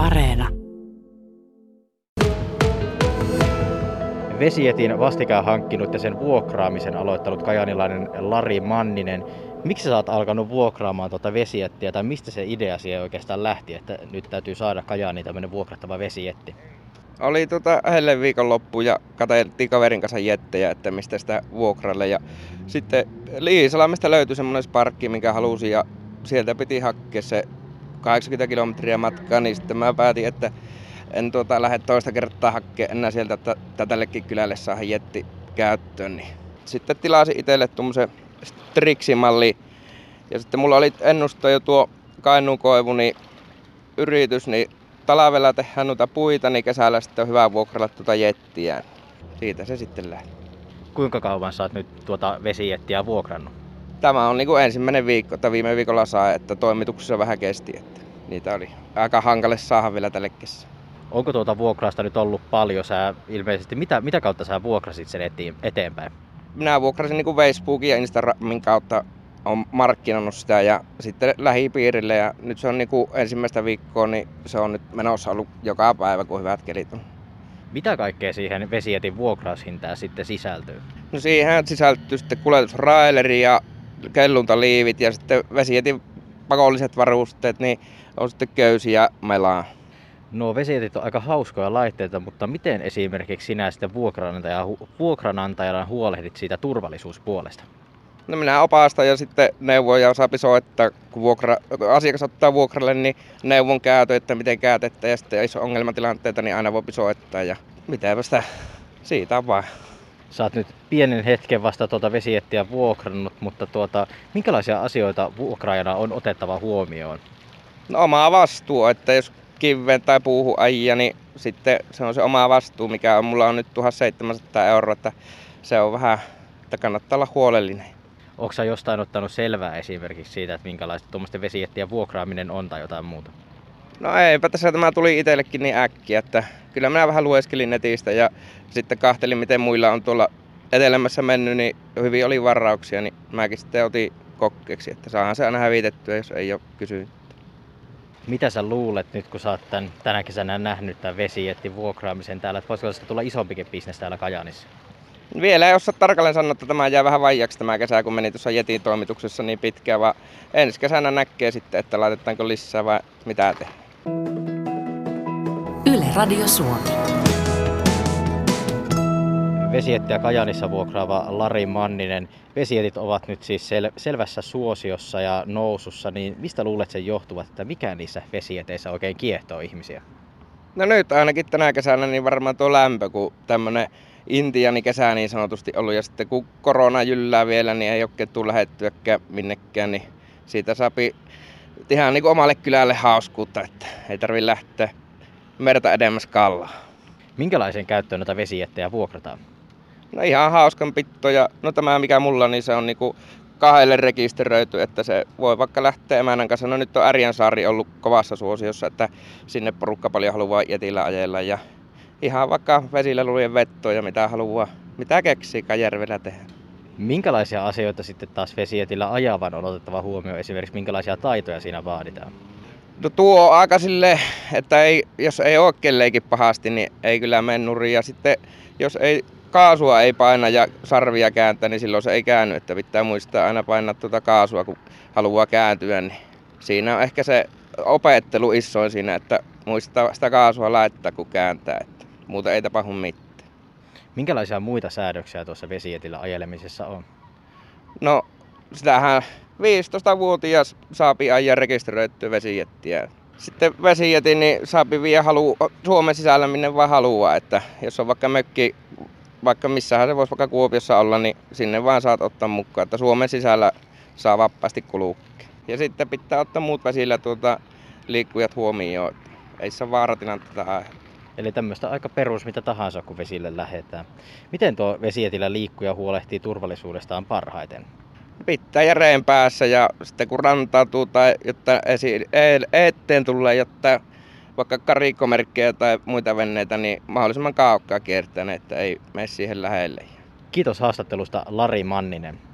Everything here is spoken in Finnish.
Areena. Vesietin vastikään hankkinut ja sen vuokraamisen aloittanut kajanilainen Lari Manninen. Miksi sä oot alkanut vuokraamaan tuota vesiettiä tai mistä se idea siihen oikeastaan lähti, että nyt täytyy saada Kajaaniin tämmöinen vuokrattava vesietti? Oli tota helle viikonloppu ja katseltiin kaverin kanssa jettejä, että mistä sitä vuokralle. Ja sitten Liisalamesta löytyi semmoinen sparkki, minkä halusin ja sieltä piti hakea se 80 kilometriä matkaa, niin sitten mä päätin, että en tuota lähde toista kertaa hakemaan enää sieltä, että tällekin kylälle saa jetti käyttöön. Niin. Sitten tilasin itselle tuommoisen Strixi-malli. Ja sitten mulla oli ennusta jo tuo Kainuun koivu, niin yritys, niin talvella tehdään noita puita, niin kesällä sitten on hyvä vuokralla tuota jettiä. Siitä se sitten lähti. Kuinka kauan sä oot nyt tuota vesijettiä vuokrannut? Tämä on niin kuin ensimmäinen viikko, että viime viikolla saa, että toimituksessa vähän kesti. Että niitä oli aika hankalle saada vielä tälle kesä. Onko tuota vuokrasta nyt ollut paljon? Sä ilmeisesti, mitä, mitä kautta sä vuokrasit sen etiin, eteenpäin? Minä vuokrasin niin kuin Facebookin ja Instagramin kautta on markkinoinut sitä ja sitten lähipiirille ja nyt se on niin kuin ensimmäistä viikkoa, niin se on nyt menossa ollut joka päivä, kun hyvät kelit on. Mitä kaikkea siihen vesietin vuokraushintaan sitten sisältyy? No siihen sisältyy sitten kuljetusraileri ja kelluntaliivit ja sitten vesietin pakolliset varusteet, niin on sitten köysi ja melaa. No vesietit on aika hauskoja laitteita, mutta miten esimerkiksi sinä sitten vuokranantajana, vuokranantajana huolehdit siitä turvallisuuspuolesta? No minä opastan ja sitten neuvon ja saapi soittaa, kun vuokra, asiakas ottaa vuokralle, niin neuvon käytö, että miten käytettä ja sitten jos on ongelmatilanteita, niin aina voi soittaa ja mitäpä sitä siitä on vaan. Sä oot nyt pienen hetken vasta tuota vesiettiä vuokrannut, mutta tuota, minkälaisia asioita vuokraajana on otettava huomioon? No oma vastuu, että jos kiveen tai puuhun ajia, niin sitten se on se oma vastuu, mikä on, mulla on nyt 1700 euroa, että se on vähän, että kannattaa olla huolellinen. Onko sä jostain ottanut selvää esimerkiksi siitä, että minkälaista tuommoisten vesiettien vuokraaminen on tai jotain muuta? No eipä tässä tämä tuli itsellekin niin äkkiä, että kyllä minä vähän lueskelin netistä ja sitten kahtelin, miten muilla on tuolla etelämässä mennyt, niin hyvin oli varauksia, niin mäkin sitten otin kokkeeksi, että saahan se aina hävitettyä, jos ei ole kysynyt. Mitä sä luulet nyt, kun sä oot tämän, tänä kesänä nähnyt tämän vesijättin vuokraamisen täällä, että voisiko tulla isompikin bisnes täällä Kajanissa? Vielä ei osaa tarkalleen sanoa, että tämä jää vähän vaijaksi tämä kesä, kun meni tuossa Jetin toimituksessa niin pitkään, vaan ensi kesänä näkee sitten, että laitetaanko lisää vai mitä tehdään. Radio Suomi. Vesiettiä Kajanissa vuokraava Lari Manninen. Vesietit ovat nyt siis sel- selvässä suosiossa ja nousussa, niin mistä luulet sen johtuvat, että mikä niissä vesieteissä oikein kiehtoo ihmisiä? No nyt ainakin tänä kesänä niin varmaan tuo lämpö, kun tämmönen Intiani kesä niin sanotusti ollut ja sitten kun korona jyllää vielä, niin ei oikein tule lähettyäkään minnekään, niin siitä saapi ihan niin kuin omalle kylälle hauskuutta, että ei tarvi lähteä merta edemmäs kallaa. Minkälaisen käyttöön noita vesijättejä vuokrataan? No ihan hauskan pitto ja no tämä mikä mulla niin se on niinku kahdelle rekisteröity, että se voi vaikka lähteä emännän kanssa. No nyt on Ärjänsaari ollut kovassa suosiossa, että sinne porukka paljon haluaa jetillä ajella ja ihan vaikka vesillä luvien vettoa ja mitä haluaa, mitä keksii järvellä tehdä. Minkälaisia asioita sitten taas vesietillä ajavan on otettava huomioon? Esimerkiksi minkälaisia taitoja siinä vaaditaan? No tuo on aika sille, että ei, jos ei ole kelleikin pahasti, niin ei kyllä mene nurin. Ja sitten jos ei kaasua ei paina ja sarvia kääntää, niin silloin se ei käänny. Että pitää muistaa aina painaa tuota kaasua, kun haluaa kääntyä. Niin siinä on ehkä se opettelu isoin siinä, että muistaa sitä kaasua laittaa, kun kääntää. Että muuta ei tapahdu mitään. Minkälaisia muita säädöksiä tuossa vesietillä ajelemisessa on? No, sitähän 15-vuotias saapi ajaa rekisteröityä vesijettiä. Sitten vesijetin niin saapi vie halu Suomen sisällä minne vaan haluaa, että jos on vaikka mökki, vaikka missähän se voisi vaikka Kuopiossa olla, niin sinne vaan saat ottaa mukaan, että Suomen sisällä saa vapaasti kulukea. Ja sitten pitää ottaa muut vesillä tuota liikkujat huomioon, ei saa vaaratilannetta aiheuttaa. Eli tämmöistä aika perus mitä tahansa, kun vesille lähdetään. Miten tuo vesietillä liikkuja huolehtii turvallisuudestaan parhaiten? Pitää järeen päässä ja sitten kun rantautuu tai jotta esi- e- eteen tulee, jotta vaikka karikkomerkkejä tai muita veneitä, niin mahdollisimman kaukaa kiertää, että ei mene siihen lähelle. Kiitos haastattelusta Lari Manninen.